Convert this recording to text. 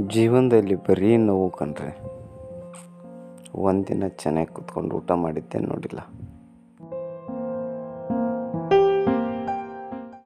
ಜೀವನದಲ್ಲಿ ಬರೀ ನೋವು ಕಣ್ರಿ. ಒಂದಿನ ಚೆನ್ನಾಗಿ ಕೂತ್ಕೊಂಡು ಊಟ ಮಾಡಿದ್ದೇ ನೋಡಿಲ್ಲ.